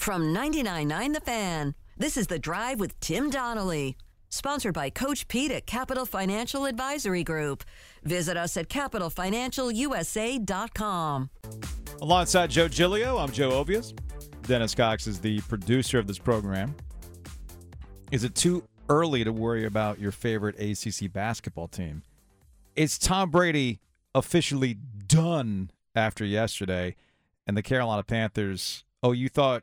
From 99.9 The Fan, this is The Drive with Tim Donnelly. Sponsored by Coach Pete at Capital Financial Advisory Group. Visit us at capitalfinancialusa.com. Alongside Joe Giglio, I'm Joe Ovies. Dennis Cox is the producer of this program. Is it too early to worry about your favorite ACC basketball team? Is Tom Brady officially done after yesterday? And the Carolina Panthers, oh, you thought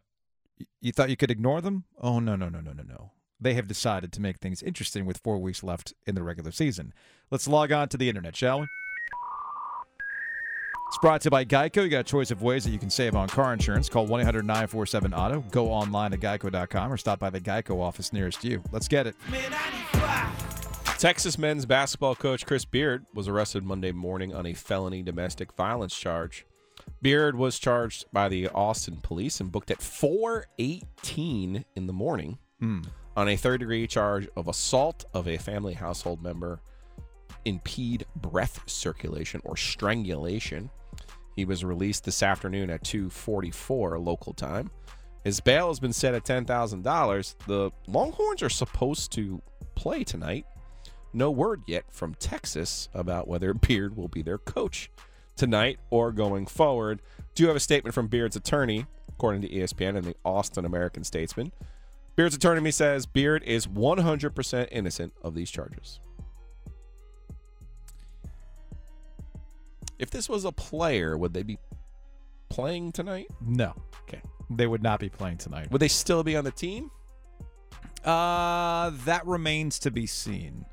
you thought you could ignore them? Oh, no, no, no, no, no, no. They have decided to make things interesting with four weeks left in the regular season. Let's log on to the internet, shall we? It's brought to you by Geico. You got a choice of ways that you can save on car insurance. Call 1 800 947 Auto. Go online to geico.com or stop by the Geico office nearest you. Let's get it. Texas men's basketball coach Chris Beard was arrested Monday morning on a felony domestic violence charge. Beard was charged by the Austin police and booked at 4:18 in the morning hmm. on a third-degree charge of assault of a family household member, impede breath circulation or strangulation. He was released this afternoon at 2:44 local time. His bail has been set at $10,000. The Longhorns are supposed to play tonight. No word yet from Texas about whether Beard will be their coach tonight or going forward. Do you have a statement from Beard's attorney, according to ESPN and the Austin American Statesman. Beard's attorney says Beard is 100% innocent of these charges. If this was a player, would they be playing tonight? No, Okay. they would not be playing tonight. Would they still be on the team? Uh, that remains to be seen.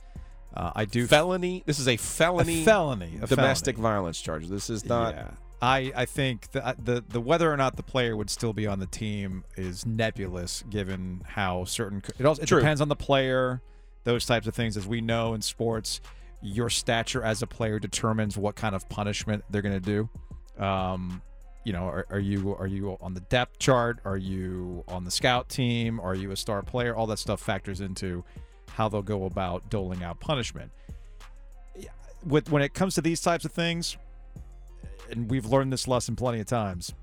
Uh, I do felony. This is a felony. A felony. A domestic felony. violence charge. This is not. Yeah. I, I think the, the the whether or not the player would still be on the team is nebulous given how certain it also it True. depends on the player those types of things as we know in sports your stature as a player determines what kind of punishment they're going to do um you know are, are you are you on the depth chart are you on the scout team are you a star player all that stuff factors into how they'll go about doling out punishment with when it comes to these types of things and we've learned this lesson plenty of times.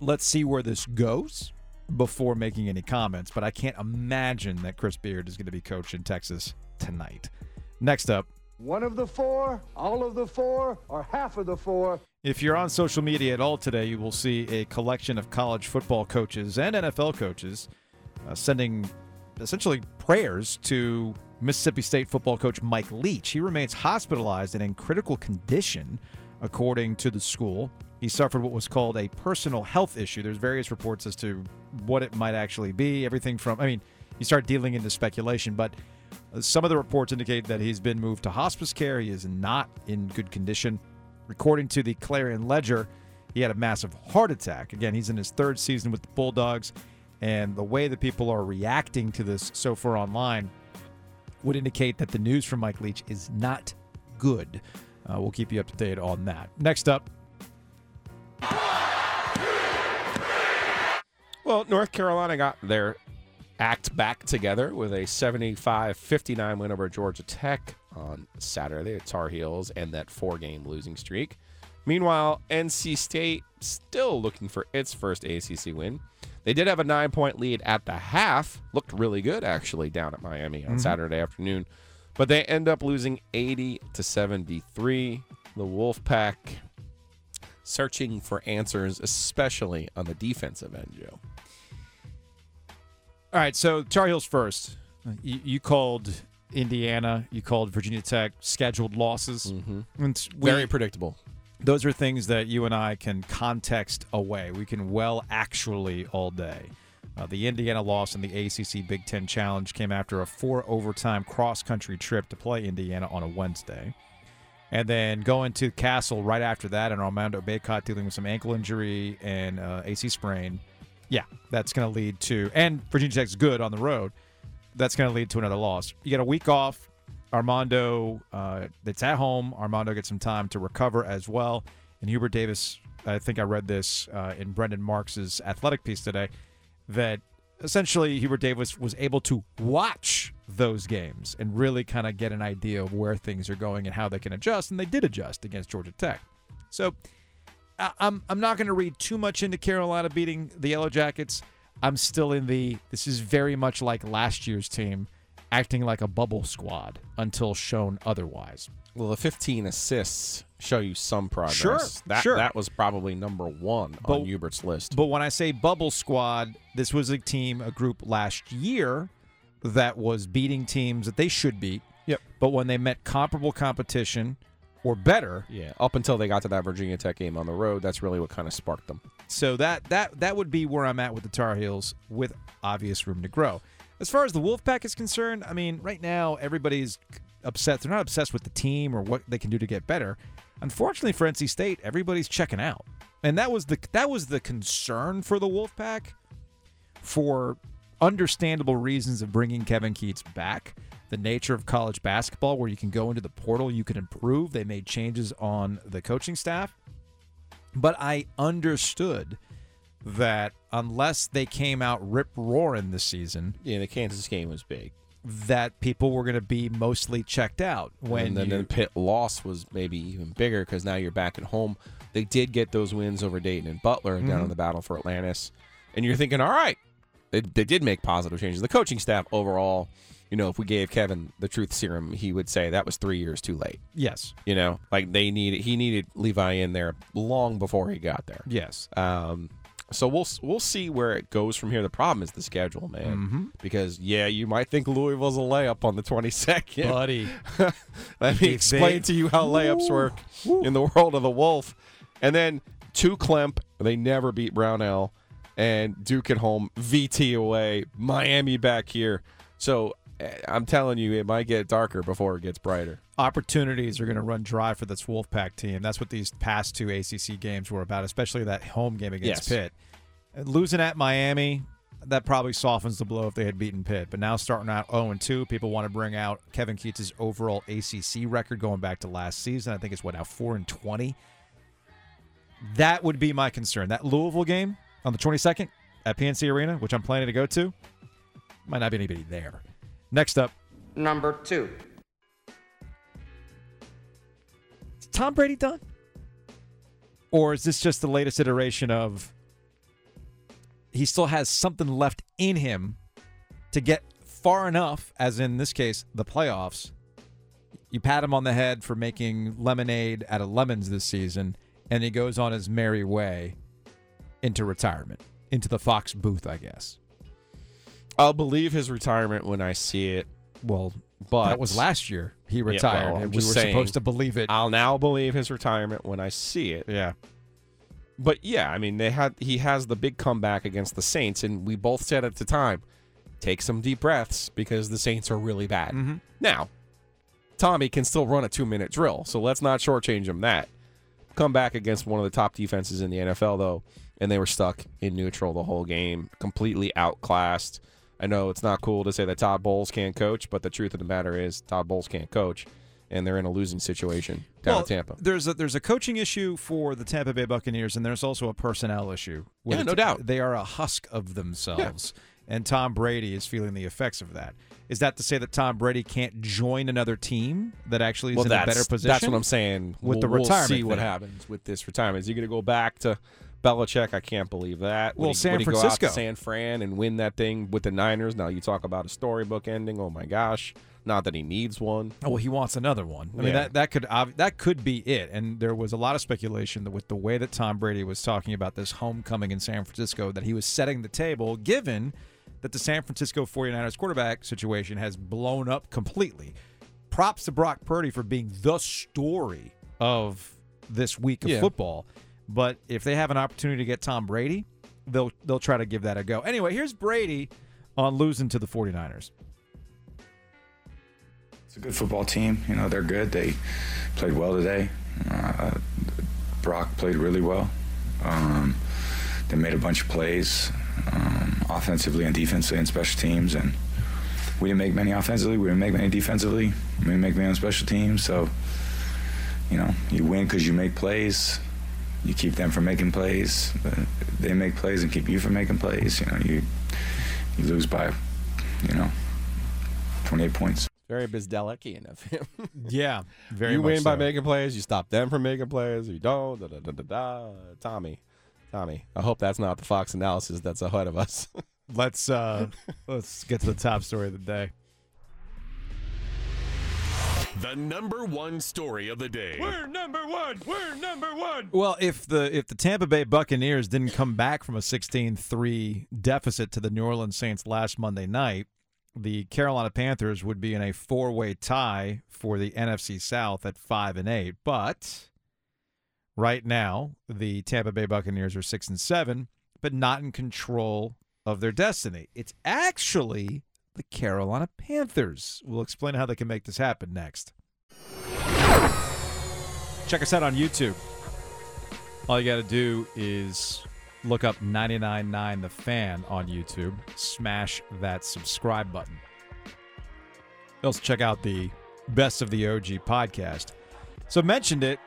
Let's see where this goes before making any comments, but I can't imagine that Chris Beard is going to be coaching Texas tonight. Next up, One of the four, all of the four, or half of the four. if you're on social media at all today, you will see a collection of college football coaches and NFL coaches uh, sending essentially prayers to Mississippi State football coach Mike Leach. He remains hospitalized and in critical condition, according to the school. He suffered what was called a personal health issue. There's various reports as to what it might actually be. Everything from, I mean, you start dealing into speculation, but uh, some of the reports indicate that he's been moved to hospice care. He is not in good condition. According to the Clarion Ledger, he had a massive heart attack. Again, he's in his third season with the Bulldogs, and the way that people are reacting to this so far online would indicate that the news from Mike Leach is not good. Uh, we'll keep you up to date on that. Next up, Well, North Carolina got their act back together with a 75 59 win over Georgia Tech on Saturday at Tar Heels and that four game losing streak. Meanwhile, NC State still looking for its first ACC win. They did have a nine point lead at the half. Looked really good, actually, down at Miami on Saturday afternoon. But they end up losing 80 to 73. The Wolfpack searching for answers, especially on the defensive end, Joe. All right, so Tar Heels first. You, you called Indiana, you called Virginia Tech scheduled losses. Mm-hmm. We, Very predictable. Those are things that you and I can context away. We can well actually all day. Uh, the Indiana loss in the ACC Big Ten Challenge came after a four overtime cross country trip to play Indiana on a Wednesday. And then going to Castle right after that, and Armando Bacot dealing with some ankle injury and uh, AC sprain. Yeah, that's going to lead to, and Virginia Tech's good on the road. That's going to lead to another loss. You get a week off. Armando, uh, it's at home. Armando gets some time to recover as well. And Hubert Davis, I think I read this uh, in Brendan Marks's athletic piece today, that essentially Hubert Davis was able to watch those games and really kind of get an idea of where things are going and how they can adjust. And they did adjust against Georgia Tech. So I- I'm I'm not going to read too much into Carolina beating the Yellow Jackets. I'm still in the this is very much like last year's team acting like a bubble squad until shown otherwise. Well, the 15 assists show you some progress. Sure, that, sure. That was probably number one But- on Hubert's list. But when I say bubble squad, this was a team, a group last year that was beating teams that they should beat. Yep. But when they met comparable competition or better, yeah, up until they got to that Virginia Tech game on the road, that's really what kind of sparked them. So that that that would be where I'm at with the Tar Heels, with obvious room to grow. As far as the Wolfpack is concerned, I mean, right now everybody's upset. They're not obsessed with the team or what they can do to get better. Unfortunately for NC State, everybody's checking out, and that was the that was the concern for the Wolfpack, for understandable reasons of bringing Kevin Keatts back. The nature of college basketball, where you can go into the portal, you can improve. They made changes on the coaching staff. But I understood that unless they came out rip roaring this season, Yeah, the Kansas game was big. that people were going to be mostly checked out. When and then you- the Pitt loss was maybe even bigger because now you're back at home. They did get those wins over Dayton and Butler down Mm-hmm. in the battle for Atlantis, and you're thinking, all right, they, they did make positive changes. The coaching staff overall, you know, if we gave Kevin the truth serum, he would say that was three years too late. yes, You know, like they needed he needed Levi in there long before he got there. yes, Um, so we'll we'll see where it goes from here. The problem is the schedule, man. Mm-hmm. Because yeah, you might think Louisville's a layup on the 22nd. buddy. Let me If explain they- to you how layups work in the world of the Wolf. And then two Klemp, they never beat Brownell, and Duke at home, VT away, Miami back here. So I'm telling you, it might get darker before it gets brighter. Opportunities are going to run dry for this Wolfpack team. That's what these past two ACC games were about, especially that home game against Yes. Pitt. Losing at Miami, that probably softens the blow if they had beaten Pitt. But now starting out 0 and 2, people want to bring out Kevin Keatts' overall ACC record going back to last season. I think it's what now 4 and 20. That would be my concern. That Louisville game on the 22nd at PNC Arena, which I'm planning to go to, might not be anybody there. Next up, Number two. is Tom Brady done? Or is this just the latest iteration of he still has something left in him to get far enough, as in this case, the playoffs? You pat him on the head for making lemonade out of lemons this season, and he goes on his merry way into retirement, into the Fox booth, I guess. I'll believe his retirement when I see it, Well, but that was last year he retired, well, and we were saying- supposed to believe it. I'll now believe his retirement when I see it. yeah. But yeah, I mean, they had he has the big comeback against the Saints, and we both said at the time, take some deep breaths because the Saints are really bad. Mhm. Now, Tommy can still run a two minute drill, so let's not shortchange him that. Come back against one of the top defenses in the NFL though, and they were stuck in neutral the whole game, completely outclassed. I know it's not cool to say that Todd Bowles can't coach, but the truth of the matter is Todd Bowles can't coach, and they're in a losing situation down in Tampa. There's a there's a coaching issue for the Tampa Bay Buccaneers, and there's also a personnel issue. Yeah, no doubt. They are a husk of themselves, and Tom Brady is feeling the effects of that. Is that to say that Tom Brady can't join another team that actually is well, in a better position? That's what I'm saying. With we'll, the we'll retirement see what happens with this retirement. Is he going to go back to Belichick? I can't believe that. Well, would he, San would he Francisco. go out to San Fran and win that thing with the Niners. Now you talk about a storybook ending. Oh my gosh! Not that he needs one. Oh, well, he wants another one. I mean, that that could that could be it. And there was a lot of speculation that with the way that Tom Brady was talking about this homecoming in San Francisco, that he was setting the table, given that the San Francisco 49ers quarterback situation has blown up completely. Props to Brock Purdy for being the story of this week of Yeah. football. But if they have an opportunity to get Tom Brady, they'll they'll try to give that a go. Anyway, here's Brady on losing to the 49ers. It's a good football team. You know, they're good. They played well today. Uh, Brock played really well. Um, they made a bunch of plays um, offensively and defensively and special teams. And we didn't make many offensively. We didn't make many defensively. We didn't make many on special teams. So, you know, you win because you make plays. You keep them from making plays. They make plays and keep you from making plays. You know, you you lose by, you know, 28 points. Very Bizdelikian of him. Yeah, very you much win by making plays. You stop them from making plays. You don't. Da, da, da, da, da. Tommy, Tommy. I hope that's not the Fox analysis that's ahead of us. let's uh let's get to the top story of the day. The number one story of the day. We're number one. We're number one. Well, if the if the Tampa Bay Buccaneers didn't come back from a 16-3 deficit to the New Orleans Saints last Monday night, the Carolina Panthers would be in a four-way tie for the NFC South at 5 and 8. But right now, the Tampa Bay Buccaneers are 6 and 7, but not in control of their destiny. It's actually the Carolina Panthers. We'll explain how they can make this happen next. Check us out on YouTube. All you got to do is look up 999 The Fan on YouTube, smash that subscribe button. Also, check out the Best of the OG podcast. So, mentioned it.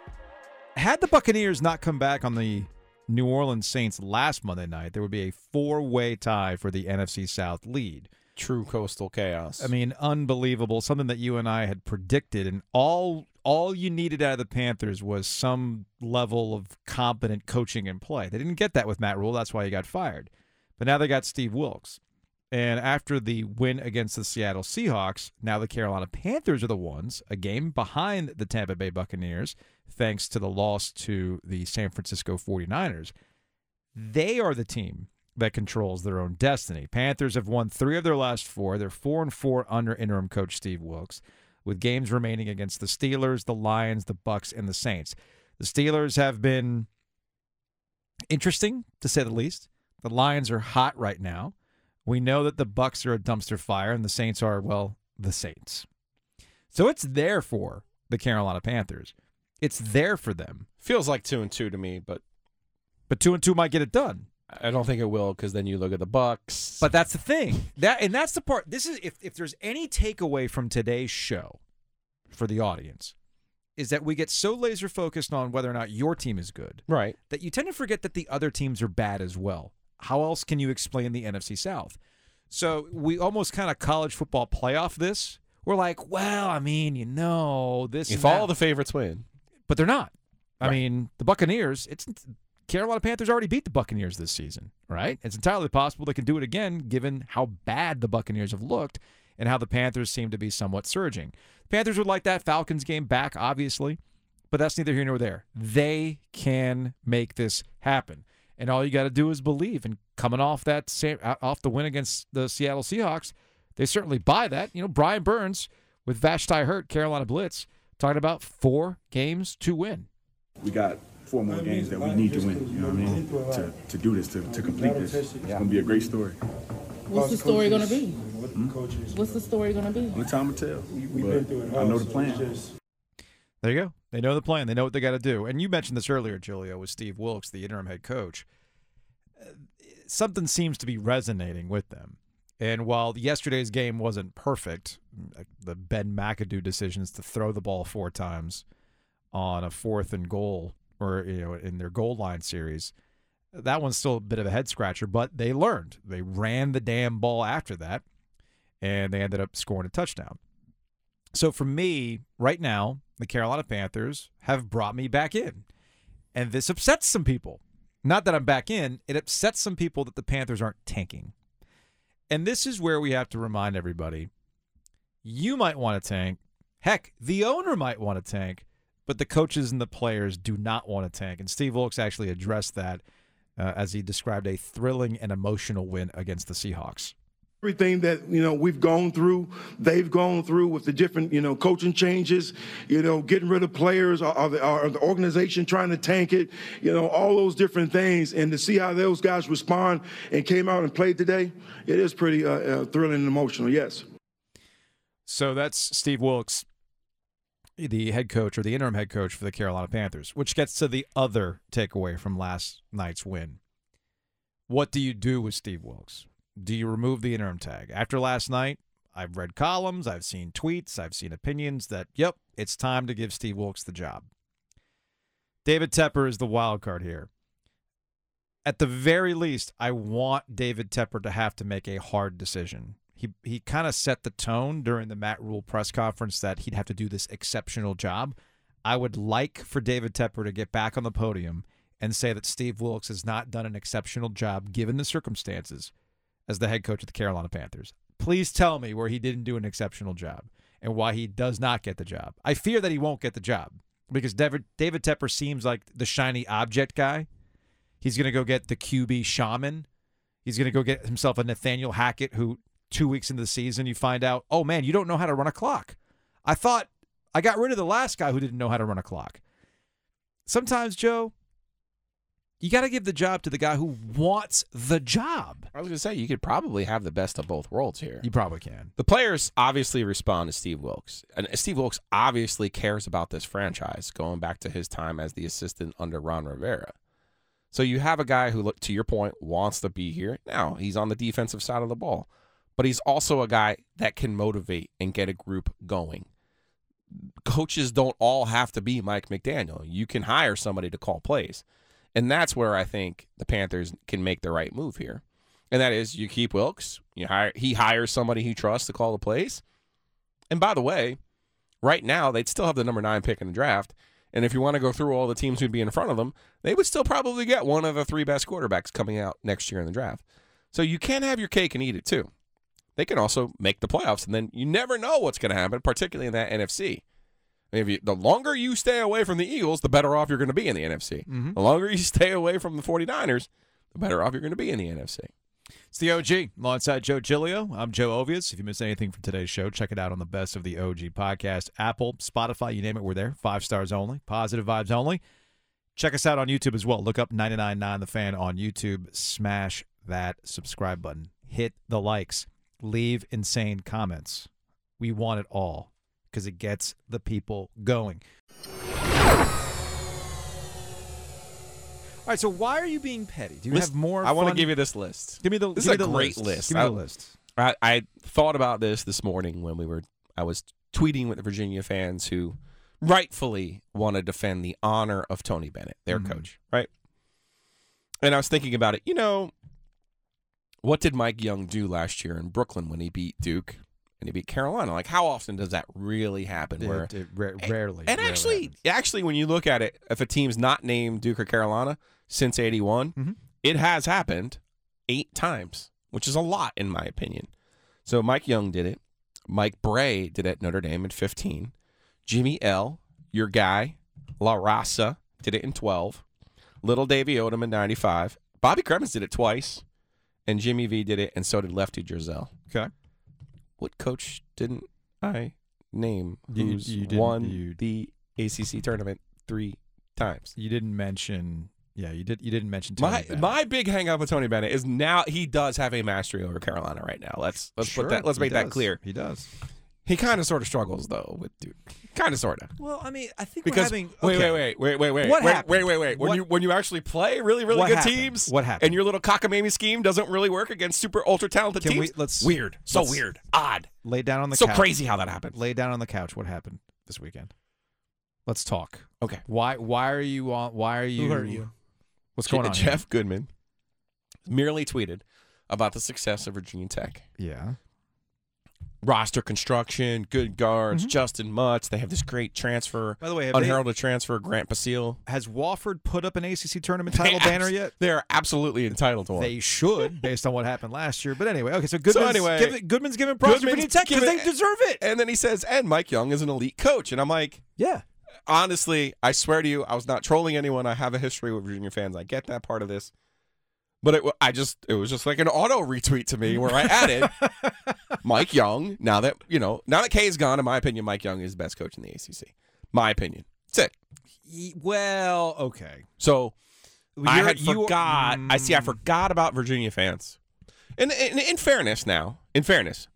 Had the Buccaneers not come back on the New Orleans Saints last Monday night, there would be a four way tie for the NFC South lead. True coastal chaos. I mean, unbelievable. Something that you and I had predicted, and all all you needed out of the Panthers was some level of competent coaching and play. They didn't get that with Matt Rhule. That's why he got fired. But now they got Steve Wilks. And after the win against the Seattle Seahawks, now the Carolina Panthers are the ones, a game behind the Tampa Bay Buccaneers, thanks to the loss to the San Francisco 49ers. They are the team that controls their own destiny. Panthers have won three of their last four. They're four and four under interim coach Steve Wilks with games remaining against the Steelers, the Lions, the Bucks, and the Saints. The Steelers have been interesting to say the least. The Lions are hot right now. We know that the Bucks are a dumpster fire and the Saints are well, the Saints. So it's there for the Carolina Panthers. It's there for them. Feels like two and two to me, but But 2 and 2 might get it done. I don't think it will because then you look at the Bucks. But that's the thing. That and that's the part. This is if if there's any takeaway from today's show for the audience is that we get so laser focused on whether or not your team is good right, that you tend to forget that the other teams are bad as well. How else can you explain the NFC South? So we almost kind of college football playoff this. We're like, well, I mean, you know, this if all the favorites win, but they're not. I Right. mean, the Buccaneers, it's Carolina Panthers already beat the Buccaneers this season, right? It's entirely possible they can do it again given how bad the Buccaneers have looked and how the Panthers seem to be somewhat surging. The Panthers would like that Falcons game back, obviously, but that's neither here nor there. They can make this happen. And all you got to do is believe. And coming off that same, off the win against the Seattle Seahawks, they certainly buy that. You know, Brian Burns with Vashti Hurt, Carolina Blitz, talking about four games to win. we got four more games that we need to win. You know what I mean? To, to do this, to, to complete this. It's gonna be a great story. What's the story going to be? Hmm? What's the story going to be? Only time will tell. But I know the plan. There you go. They know the plan. They know what they got to do. And you mentioned this earlier, Giglio, with Steve Wilks, the interim head coach. Uh, Something seems to be resonating with them. And while yesterday's game wasn't perfect, the Ben McAdoo decisions to throw the ball four times on a fourth and goal, or you know, in their goal line series, that one's still a bit of a head scratcher. But they learned. They ran the damn ball after that, and they ended up scoring a touchdown. So for me, right now, the Carolina Panthers have brought me back in. And this upsets some people. Not that I'm back in, it upsets some people that the Panthers aren't tanking. And this is where we have to remind everybody you might want to tank. Heck, the owner might want to tank, but the coaches and the players do not want to tank. And Steve Wilks actually addressed that uh, as he described a thrilling and emotional win against the Seahawks. Everything that you know we've gone through, they've gone through with the different you know coaching changes, you know getting rid of players, or, or, the, or the organization trying to tank it, you know all those different things, and to see how those guys respond and came out and played today, it is pretty uh, uh, thrilling and emotional. Yes. So that's Steve Wilks, the head coach or the interim head coach for the Carolina Panthers, which gets to the other takeaway from last night's win. What do you do with Steve Wilks? Do you remove the interim tag? After last night, I've read columns, I've seen tweets, I've seen opinions that, yep, it's time to give Steve Wilks the job. David Tepper is the wild card here. At the very least, I want David Tepper to have to make a hard decision. He he kind of set the tone during the Matt Rhule press conference that he'd have to do this exceptional job. I would like for David Tepper to get back on the podium and say that Steve Wilks has not done an exceptional job given the circumstances. as the head coach of the Carolina Panthers. Please tell me where he didn't do an exceptional job and why he does not get the job. I fear that he won't get the job because David, David Tepper seems like the shiny object guy. He's going to go get the QB shaman. He's going to go get himself a Nathaniel Hackett who two weeks into the season you find out, oh man, you don't know how to run a clock. I thought I got rid of the last guy who didn't know how to run a clock. Sometimes, Joe, you got to give the job to the guy who wants the job. I was going to say you could probably have the best of both worlds here. You probably can. The players obviously respond to Steve Wilks, and Steve Wilks obviously cares about this franchise, going back to his time as the assistant under Ron Rivera. So you have a guy who, to your point, wants to be here. Now he's on the defensive side of the ball, but he's also a guy that can motivate and get a group going. Coaches don't all have to be Mike McDaniel. You can hire somebody to call plays. And that's where I think the Panthers can make the right move here. And that is you keep Wilks, you hire he hires somebody he trusts to call the plays. And by the way, right now they'd still have the number 9 pick in the draft. And if you want to go through all the teams who'd be in front of them, they would still probably get one of the three best quarterbacks coming out next year in the draft. So you can have your cake and eat it too. They can also make the playoffs, and then you never know what's going to happen, particularly in that NFC. If you, the longer you stay away from the Eagles, the better off you're going to be in the NFC. Mm-hmm. The longer you stay away from the 49ers, the better off you're going to be in the NFC. It's the OG alongside Joe Giglio. I'm Joe Ovies. If you missed anything from today's show, check it out on the Best of the OG podcast. Apple, Spotify, you name it, we're there. Five stars only, positive vibes only. Check us out on YouTube as well. Look up 999 The Fan on YouTube. Smash that subscribe button. Hit the likes. Leave insane comments. We want it all because it gets the people going. All right, so why are you being petty? Do you have more? I want to give you this list. Give me the. This is a great list. list. Give me I- the list. I, I thought about this this morning when we were I was tweeting with the Virginia fans who rightfully want to defend the honor of Tony Bennett, their Mhm. coach, right? And I was thinking about it. You know, what did Mike Young do last year in Brooklyn when he beat Duke and he beat Carolina? Like, how often does that really happen? It- where it ra- rarely. and rarely actually, happens. actually, when you look at it, if a team's not named Duke or Carolina since '81, Mhm. it has happened eight times, which is a lot in my opinion. So Mike Young did it. Mike Brey did it at Notre Dame in 15. Jimmy L, your guy, La Raza did it in 12. Little Davy Odom in 95. Bobby Cremins did it twice. And Jimmy V did it, and so did Lefty Driesell. Okay. What coach didn't I name You- who's you didn't- won you- the ACC tournament three times? You didn't mention. Yeah, you did. You didn't mention Tony My Bennett. my big hang up with Tony Bennett is now he does have a mastery over Carolina right now. Let's let's Sure, put that let's he make that does. clear. He does. He kind of sort of struggles though with Duke. Kind of sort of. Well, I mean, I think Because we're having. wait, okay. wait, wait, wait, wait, wait, What wait, happened? wait, wait, wait. When What- you when you actually play really, really What good happened? teams, What happened? And your little cockamamie scheme doesn't really work against super ultra talented Can we- teams. let's- weird, so let's- weird, odd, Lay down on the couch. so couch. crazy how that happened. Lay down on the couch. What happened this weekend? Let's talk. Okay, Why? Why are you on? Why are you? Who hurt you? What's going on? Jeff Goodman merely tweeted about the success of Virginia Tech. Yeah. Roster construction, good guards, Justyn Mutts. They have this great transfer, Mm-hmm. By the way, have they- unheralded transfer, Grant Basile. Has Wofford put up an ACC tournament title banner yet? They're absolutely entitled to one. They should, based on what happened last year. But anyway, okay. So Goodman's, so anyway, give, Goodman's giving props to Goodman's Virginia Tech because they deserve it. And then he says, and Mike Young is an elite coach. And I'm like, Yeah. honestly, I swear to you, I was not trolling anyone. I have a history with Virginia fans. I get that part of this. But it, I just, it was just like an auto retweet to me where I added Mike Young. Now that you know, now that Kay is gone, in my opinion, Mike Young is the best coach in the ACC. My opinion. That's it. Well, okay. So I You're- had you- forgot. I see. I Mm. forgot about Virginia fans. And in, in fairness, now, in fairness,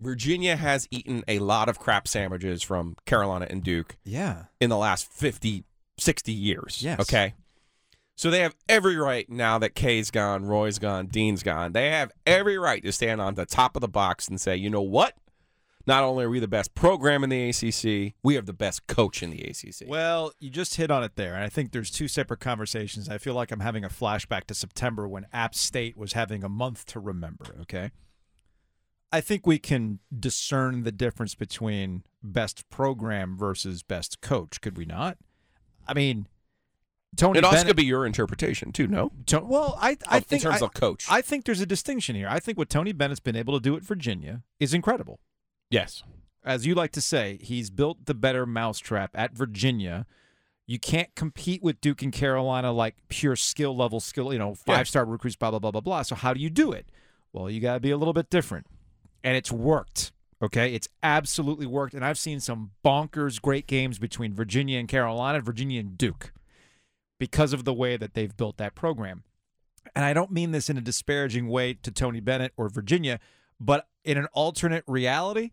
Virginia has eaten a lot of crap sandwiches from Carolina and Duke Yeah. in the last 50, 60 years. Yes. Okay. So they have every right now that Kay's gone, Roy's gone, Dean's gone. They have every right to stand on the top of the box and say, you know what? Not only are we the best program in the ACC, we have the best coach in the ACC. Well, you just hit on it there. And I think there's two separate conversations. I feel like I'm having a flashback to September when App State was having a month to remember, okay? I think we can discern the difference between best program versus best coach, could we not? I mean, Tony It also Bennett, could be your interpretation too. No, To- well, I I Of- in terms I- of coach. I think there's a distinction here. I think what Tony Bennett's been able to do at Virginia is incredible. yes, As you like to say, he's built the better mousetrap at Virginia. You can't compete with Duke and Carolina like pure skill level skill, you know, five star recruits, blah blah blah blah blah. So how do you do it? Well, you got to be a little bit different, and it's worked. Okay, it's absolutely worked, and I've seen some bonkers great games between Virginia and Carolina, Virginia and Duke, because of the way that they've built that program. And I don't mean this in a disparaging way to Tony Bennett or Virginia, but in an alternate reality,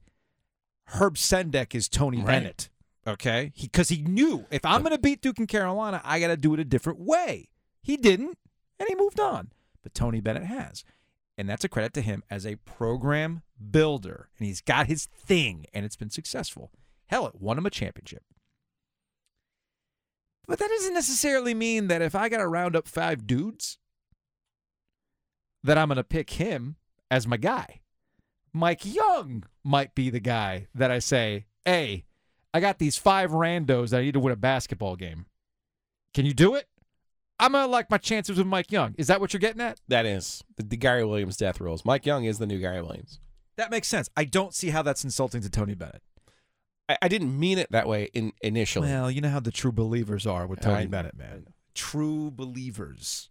Herb Sendek is Tony Right. Bennett. Okay, because he, knew if I'm going to beat Duke and Carolina, I got to do it a different way. He didn't, and he moved on. But Tony Bennett has, and that's a credit to him as a program builder. And he's got his thing, and it's been successful. Hell, it won him a championship. But that doesn't necessarily mean that if I got to round up five dudes, that I'm going to pick him as my guy. Mike Young might be the guy that I say, hey, I got these five randos that I need to win a basketball game. Can you do it? I'm going to like my chances with Mike Young. Is that what you're getting at? that is the, the Gary Williams death rolls. Mike Young is the new Gary Williams. That makes sense. I don't see how that's insulting to Tony Bennett. I, I didn't mean it that way in initially. Well, you know how the true believers are with Tony I- Bennett, man. True believers.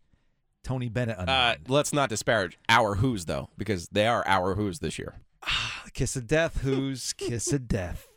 Tony Bennett. uh, let's not disparage our Who's though, because they are our Who's this year. kiss of death. Who's kiss of death?